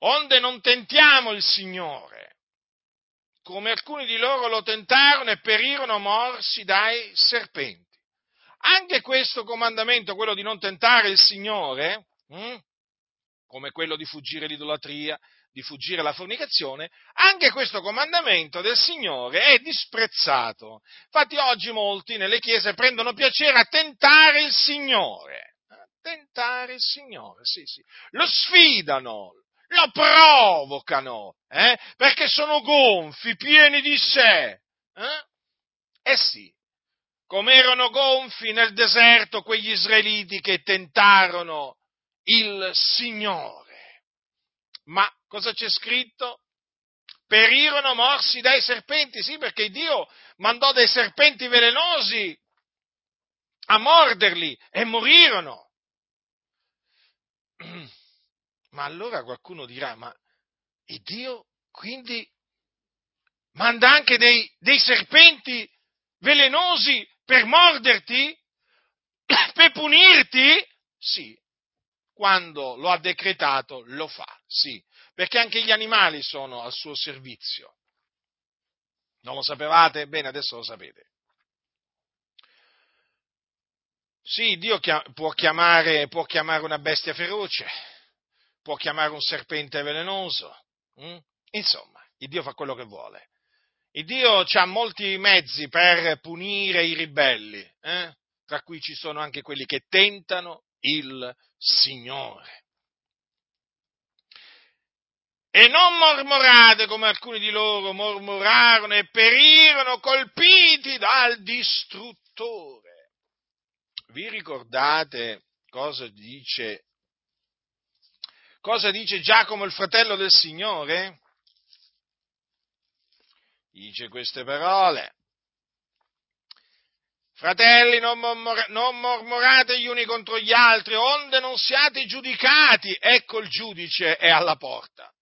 Onde non tentiamo il Signore, come alcuni di loro lo tentarono e perirono morsi dai serpenti. Anche questo comandamento, quello di non tentare il Signore, hm, come quello di fuggire l'idolatria, di fuggire la fornicazione, anche questo comandamento del Signore è disprezzato. Infatti oggi molti nelle chiese prendono piacere a tentare il Signore. A tentare il Signore, sì, sì. Lo sfidano, lo provocano, eh? perché sono gonfi, pieni di sé. Eh? eh sì, come erano gonfi nel deserto quegli israeliti che tentarono il Signore. Ma cosa c'è scritto? Perirono morsi dai serpenti, sì, perché Dio mandò dei serpenti velenosi a morderli e morirono. Ma allora qualcuno dirà, ma il Dio quindi manda anche dei, dei serpenti velenosi per morderti? Per punirti? Sì, quando lo ha decretato lo fa, sì, perché anche gli animali sono al suo servizio. Non lo sapevate? Bene, adesso lo sapete. Sì, Dio può chiamare, può chiamare una bestia feroce, può chiamare un serpente velenoso. Mm? Insomma, il Dio fa quello che vuole. Il Dio ha molti mezzi per punire i ribelli, eh? tra cui ci sono anche quelli che tentano il Signore. E non mormorate come alcuni di loro mormorarono e perirono colpiti dal distruttore. Vi ricordate cosa dice Cosa dice Giacomo, il fratello del Signore? Dice queste parole. Fratelli, non, mormor- non mormorate gli uni contro gli altri, onde non siate giudicati. Ecco il giudice è alla porta.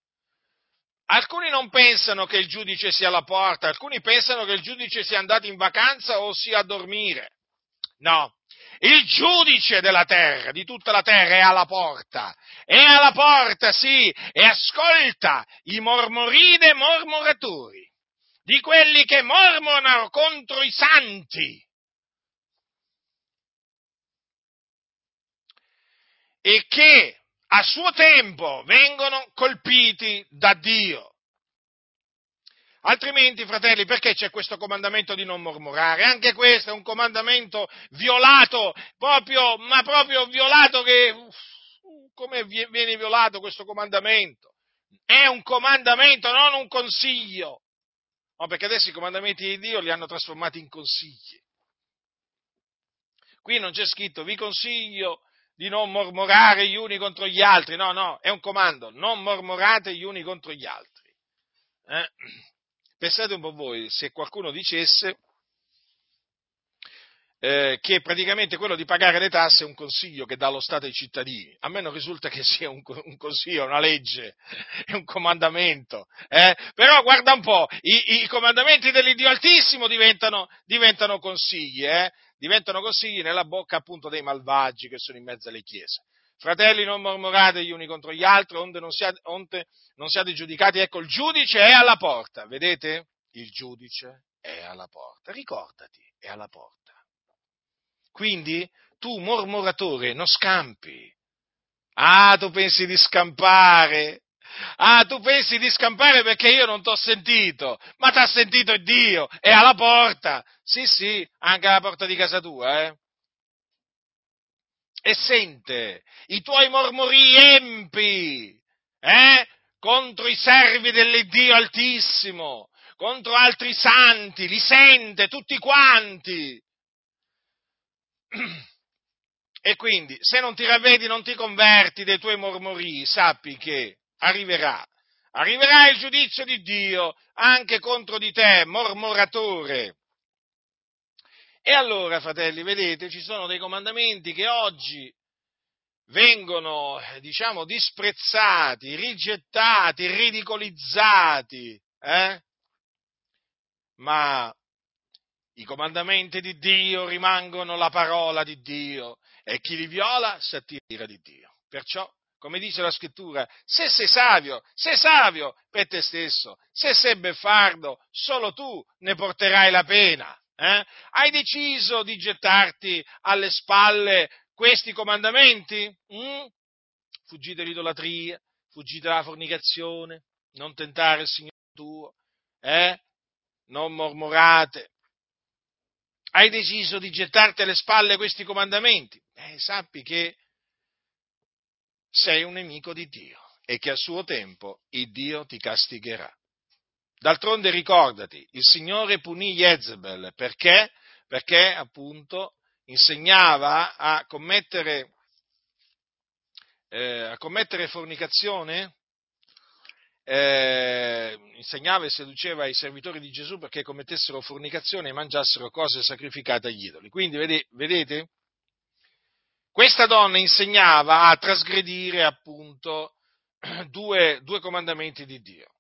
Alcuni non pensano che il giudice sia alla porta, alcuni pensano che il giudice sia andato in vacanza o sia a dormire. No, il giudice della terra, di tutta la terra, è alla porta. È alla porta, sì, e ascolta i mormoride mormoratori, di quelli che mormorano contro i santi. E che a suo tempo vengono colpiti da Dio. Altrimenti, fratelli, perché c'è questo comandamento di non mormorare? Anche questo è un comandamento violato, proprio, ma proprio violato che... Come viene violato questo comandamento? È un comandamento, non un consiglio. No, perché adesso i comandamenti di Dio li hanno trasformati in consigli. Qui non c'è scritto, vi consiglio di non mormorare gli uni contro gli altri. No, no, è un comando, non mormorate gli uni contro gli altri. Eh? Pensate un po' voi, se qualcuno dicesse eh, che praticamente quello di pagare le tasse è un consiglio che dà lo Stato ai cittadini. A me non risulta che sia un, un consiglio, una legge, è un comandamento. Eh? Però guarda un po', i, i comandamenti dell'Iddio Altissimo diventano, diventano consigli, eh? diventano consigli nella bocca appunto dei malvagi che sono in mezzo alle chiese. Fratelli, non mormorate gli uni contro gli altri, onde non siate, onde non siate giudicati. Ecco, il giudice è alla porta, vedete? Il giudice è alla porta. Ricordati, è alla porta. Quindi tu, mormoratore, non scampi. Ah, tu pensi di scampare? Ah, tu pensi di scampare perché io non t'ho sentito, ma t'ha sentito Dio, è alla porta. Sì, sì, anche alla porta di casa tua, eh e sente i tuoi mormori empi, eh? Contro i servi dell'Iddio Altissimo, contro altri santi, li sente tutti quanti. E quindi, se non ti ravvedi, non ti converti dei tuoi mormori, sappi che arriverà, arriverà il giudizio di Dio anche contro di te, mormoratore. E allora, fratelli, vedete, ci sono dei comandamenti che oggi vengono, diciamo, disprezzati, rigettati, ridicolizzati, eh? ma i comandamenti di Dio rimangono la parola di Dio e chi li viola si attira di Dio. Perciò, come dice la scrittura, se sei savio, sei savio per te stesso, se sei beffardo, solo tu ne porterai la pena. Eh? Hai deciso di gettarti alle spalle questi comandamenti? Mm? Fuggite l'idolatria, fuggite la fornicazione, non tentare il Signore tuo, eh? non mormorate. Hai deciso di gettarti alle spalle questi comandamenti? Eh, sappi che sei un nemico di Dio. e che a suo tempo il Dio ti castigherà. D'altronde ricordati, il Signore punì Jezebel perché? Perché appunto insegnava a commettere, eh, a commettere fornicazione, eh, insegnava e seduceva i servitori di Gesù perché commettessero fornicazione e mangiassero cose sacrificate agli idoli. Quindi vedete, questa donna insegnava a trasgredire appunto due, due comandamenti di Dio.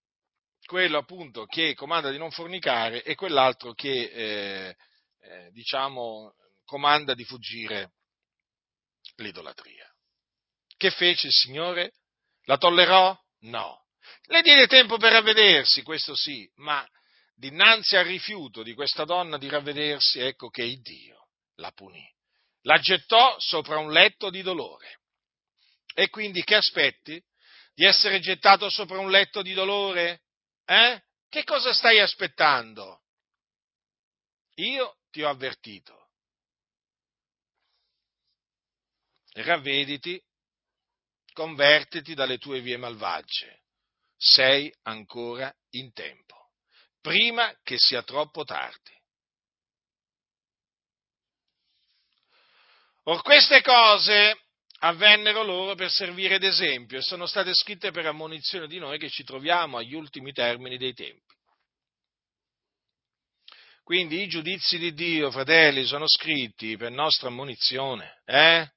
Quello appunto che comanda di non fornicare e quell'altro che eh, eh, diciamo comanda di fuggire l'idolatria. Che fece il Signore? La tollerò? No. Le diede tempo per ravvedersi, questo sì, ma dinanzi al rifiuto di questa donna di ravvedersi, ecco che il Dio la punì. La gettò sopra un letto di dolore. E quindi che aspetti? Di essere gettato sopra un letto di dolore? Eh? Che cosa stai aspettando? Io ti ho avvertito. Ravvediti, convertiti dalle tue vie malvagie sei ancora in tempo, prima che sia troppo tardi. Or queste cose avvennero loro per servire d'esempio e sono state scritte per ammonizione di noi che ci troviamo agli ultimi termini dei tempi. Quindi i giudizi di Dio, fratelli, sono scritti per nostra ammonizione, eh?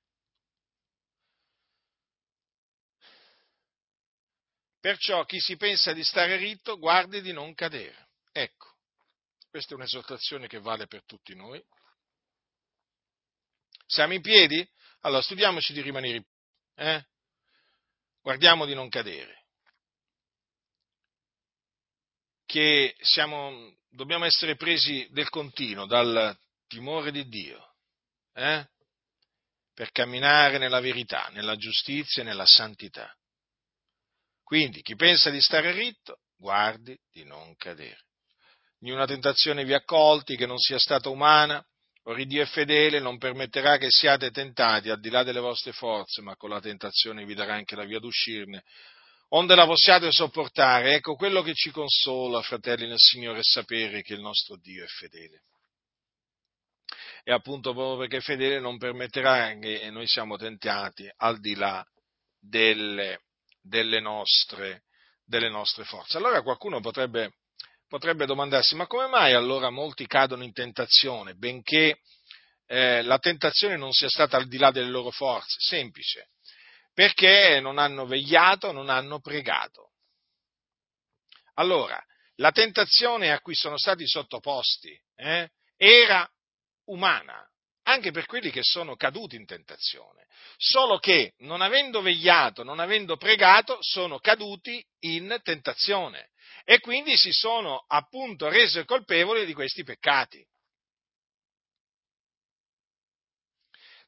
Perciò chi si pensa di stare ritto, guardi di non cadere. Ecco, questa è un'esortazione che vale per tutti noi. Siamo in piedi? Allora studiamoci di rimanere. Eh? Guardiamo di non cadere. Che siamo, dobbiamo essere presi del continuo, dal timore di Dio, eh? per camminare nella verità, nella giustizia e nella santità. Quindi chi pensa di stare ritto, guardi di non cadere. Niuna tentazione vi accolti che non sia stata umana, or Dio è fedele, non permetterà che siate tentati al di là delle vostre forze, ma con la tentazione vi darà anche la via d'uscirne, onde la possiate sopportare. Ecco quello che ci consola, fratelli nel Signore, è sapere che il nostro Dio è fedele. E appunto proprio perché è fedele non permetterà che noi siamo tentati al di là delle delle nostre, delle nostre forze. Allora qualcuno potrebbe, potrebbe, domandarsi, ma come mai allora molti cadono in tentazione, benché eh, la tentazione non sia stata al di là delle loro forze? Semplice, perché non hanno vegliato, non hanno pregato. Allora, la tentazione a cui sono stati sottoposti eh, era umana, anche per quelli che sono caduti in tentazione, solo che non avendo vegliato, non avendo pregato, sono caduti in tentazione e quindi si sono appunto resi colpevoli di questi peccati.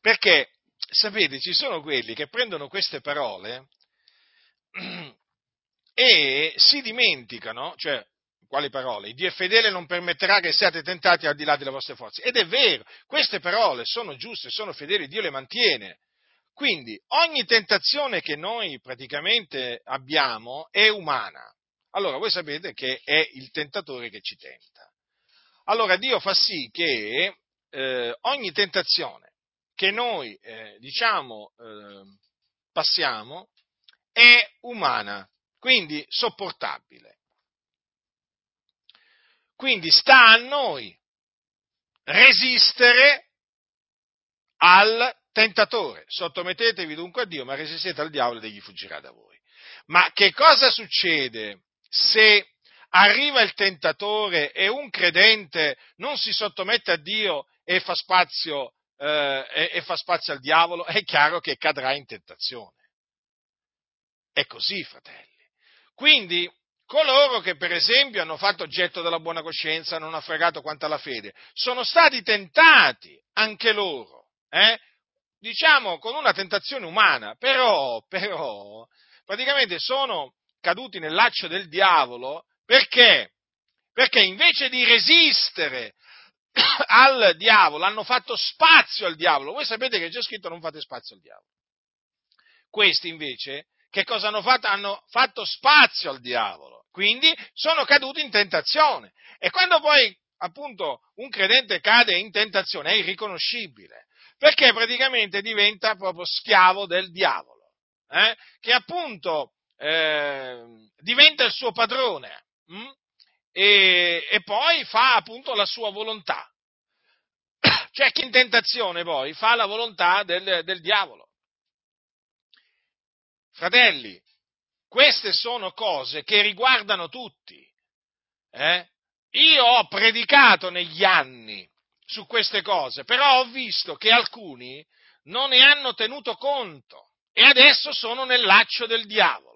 Perché, sapete, ci sono quelli che prendono queste parole e si dimenticano, cioè quali parole? Dio è fedele non permetterà che siate tentati al di là delle vostre forze. Ed è vero, queste parole sono giuste, sono fedeli, Dio le mantiene. Quindi ogni tentazione che noi praticamente abbiamo è umana. Allora voi sapete che è il tentatore che ci tenta. Allora Dio fa sì che eh, ogni tentazione che noi eh, diciamo eh, passiamo è umana, quindi sopportabile. Quindi sta a noi resistere al tentatore. Sottomettetevi dunque a Dio, ma resistete al diavolo ed egli fuggirà da voi. Ma che cosa succede se arriva il tentatore e un credente non si sottomette a Dio e fa spazio, eh, e, e fa spazio al diavolo? È chiaro che cadrà in tentazione. È così, fratelli. Quindi coloro che per esempio hanno fatto oggetto della buona coscienza, non ha fregato quanto alla fede, sono stati tentati anche loro, eh? diciamo con una tentazione umana, però, però, praticamente sono caduti nel laccio del diavolo perché? Perché invece di resistere al diavolo hanno fatto spazio al diavolo. Voi sapete che c'è scritto non fate spazio al diavolo. Questi invece che cosa hanno fatto? Hanno fatto spazio al diavolo, quindi sono caduti in tentazione. E quando poi appunto un credente cade in tentazione è irriconoscibile, perché praticamente diventa proprio schiavo del diavolo, eh? che appunto eh, diventa il suo padrone hm? e, e poi fa appunto la sua volontà. Cioè chi in tentazione poi fa la volontà del, del diavolo. Fratelli, queste sono cose che riguardano tutti. Eh? Io ho predicato negli anni su queste cose, però ho visto che alcuni non ne hanno tenuto conto e adesso sono nel laccio del diavolo.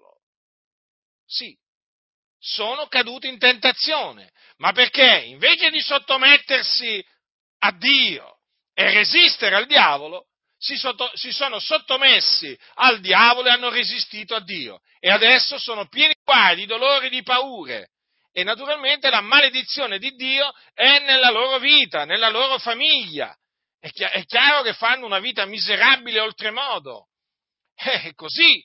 Sì, sono caduti in tentazione, ma perché invece di sottomettersi a Dio e resistere al diavolo, si, sotto, si, sono sottomessi al diavolo e hanno resistito a Dio. E adesso sono pieni di guai, di dolori, di paure. E naturalmente la maledizione di Dio è nella loro vita, nella loro famiglia. È, chi- è chiaro che fanno una vita miserabile oltremodo. Eh, è così.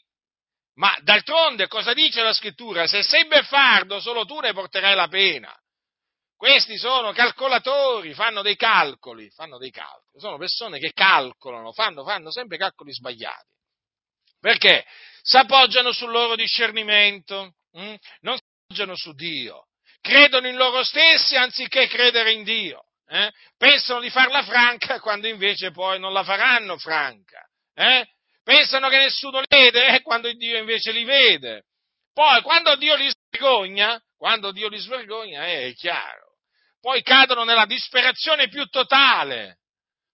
Ma d'altronde cosa dice la scrittura? Se sei beffardo, solo tu ne porterai la pena. Questi sono calcolatori, fanno dei calcoli, fanno dei calcoli, sono persone che calcolano, fanno, fanno sempre calcoli sbagliati. Perché? Si appoggiano sul loro discernimento, hm? non si appoggiano su Dio, credono in loro stessi anziché credere in Dio. Eh? Pensano di farla franca quando invece poi non la faranno franca. Eh? Pensano che nessuno li vede eh? quando Dio invece li vede. Poi quando Dio li svergogna, quando Dio li svergogna eh, è chiaro poi cadono nella disperazione più totale.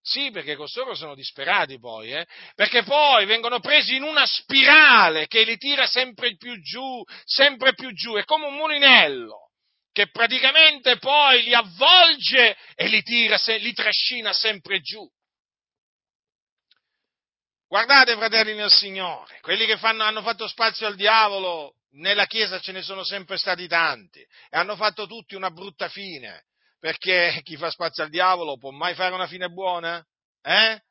Sì, perché costoro sono disperati poi, eh? perché poi vengono presi in una spirale che li tira sempre più giù, sempre più giù, è come un mulinello che praticamente poi li avvolge e li tira, li trascina sempre giù. Guardate, fratelli nel Signore, quelli che fanno, hanno fatto spazio al diavolo, nella Chiesa ce ne sono sempre stati tanti e hanno fatto tutti una brutta fine perché chi fa spazio al diavolo può mai fare una fine buona? Eh?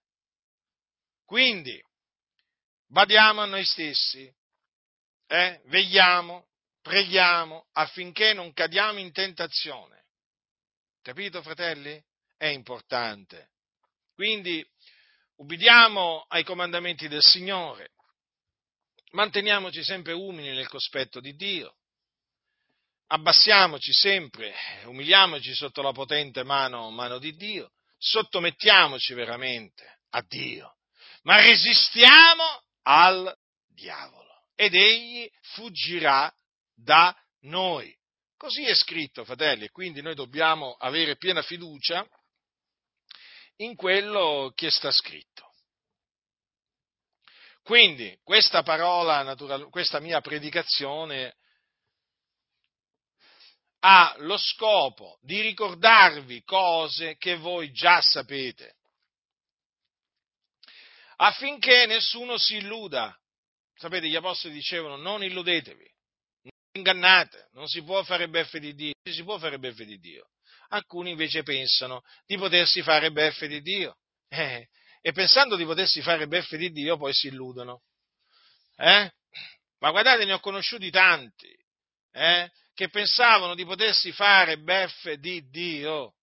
Quindi, badiamo a noi stessi, eh? vegliamo, preghiamo affinché non cadiamo in tentazione. Capito, fratelli? È importante. Quindi, ubbidiamo ai comandamenti del Signore, manteniamoci sempre umili nel cospetto di Dio, abbassiamoci sempre, umiliamoci sotto la potente mano, mano di Dio, sottomettiamoci veramente a Dio, ma resistiamo al diavolo ed egli fuggirà da noi. Così è scritto, fratelli, e quindi noi dobbiamo avere piena fiducia in quello che sta scritto. Quindi questa parola, questa mia predicazione ha lo scopo di ricordarvi cose che voi già sapete, affinché nessuno si illuda. Sapete, gli apostoli dicevano non illudetevi, non ingannate, non si può fare beffe di Dio, si può fare beffe di Dio. Alcuni invece pensano di potersi fare beffe di Dio. Eh, e pensando di potersi fare beffe di Dio poi si illudono. Eh? Ma guardate, ne ho conosciuti tanti. Eh? che pensavano di potersi fare beffe di Dio.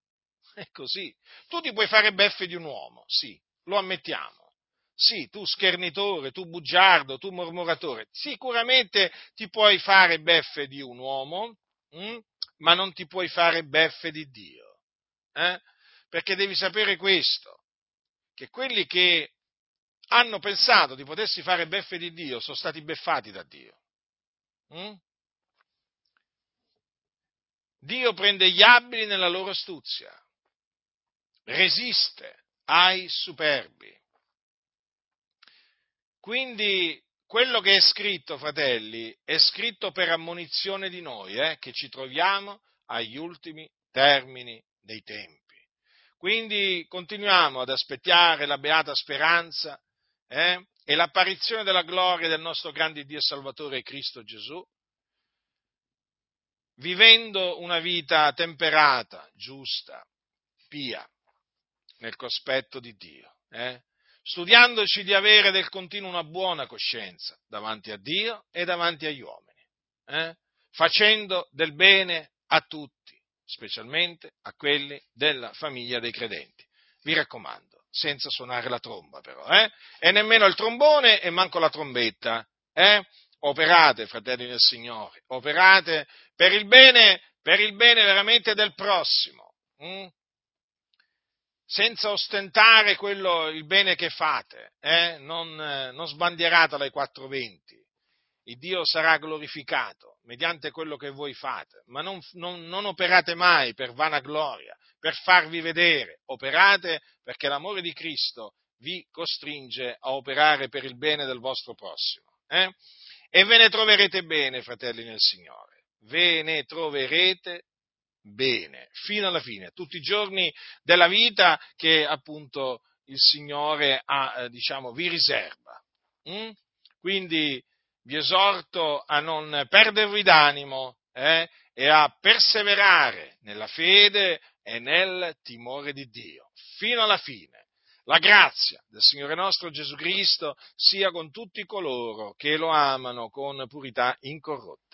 È così. Tu ti puoi fare beffe di un uomo, sì, lo ammettiamo. Sì, tu schernitore, tu bugiardo, tu mormoratore, sicuramente ti puoi fare beffe di un uomo, hm? Ma non ti puoi fare beffe di Dio. Eh? Perché devi sapere questo, che quelli che hanno pensato di potersi fare beffe di Dio sono stati beffati da Dio. Hm? Dio prende gli abili nella loro astuzia, resiste ai superbi. Quindi quello che è scritto, fratelli, è scritto per ammonizione di noi, eh, che ci troviamo agli ultimi termini dei tempi. Quindi continuiamo ad aspettare la beata speranza eh, e l'apparizione della gloria del nostro grande Dio Salvatore Cristo Gesù, vivendo una vita temperata, giusta, pia, nel cospetto di Dio. Eh? Studiandoci di avere del continuo una buona coscienza davanti a Dio e davanti agli uomini, eh? facendo del bene a tutti, specialmente a quelli della famiglia dei credenti. Vi raccomando, senza suonare la tromba però, eh? e nemmeno il trombone e manco la trombetta. Eh? Operate, fratelli del Signore, operate per il bene, per il bene veramente del prossimo. Hm? Senza ostentare quello, il bene che fate, eh? non, eh, non sbandieratelo ai 420. Il Dio sarà glorificato mediante quello che voi fate, ma non, non, non operate mai per vanagloria, per farvi vedere, operate perché l'amore di Cristo vi costringe a operare per il bene del vostro prossimo. Eh? E ve ne troverete bene, fratelli nel Signore, ve ne troverete bene, fino alla fine, tutti i giorni della vita che appunto il Signore ha, eh, diciamo, vi riserva. Mm? Quindi vi esorto a non perdervi d'animo eh, e a perseverare nella fede e nel timore di Dio, fino alla fine. La grazia del Signore nostro Gesù Cristo sia con tutti coloro che lo amano con purità incorrotta.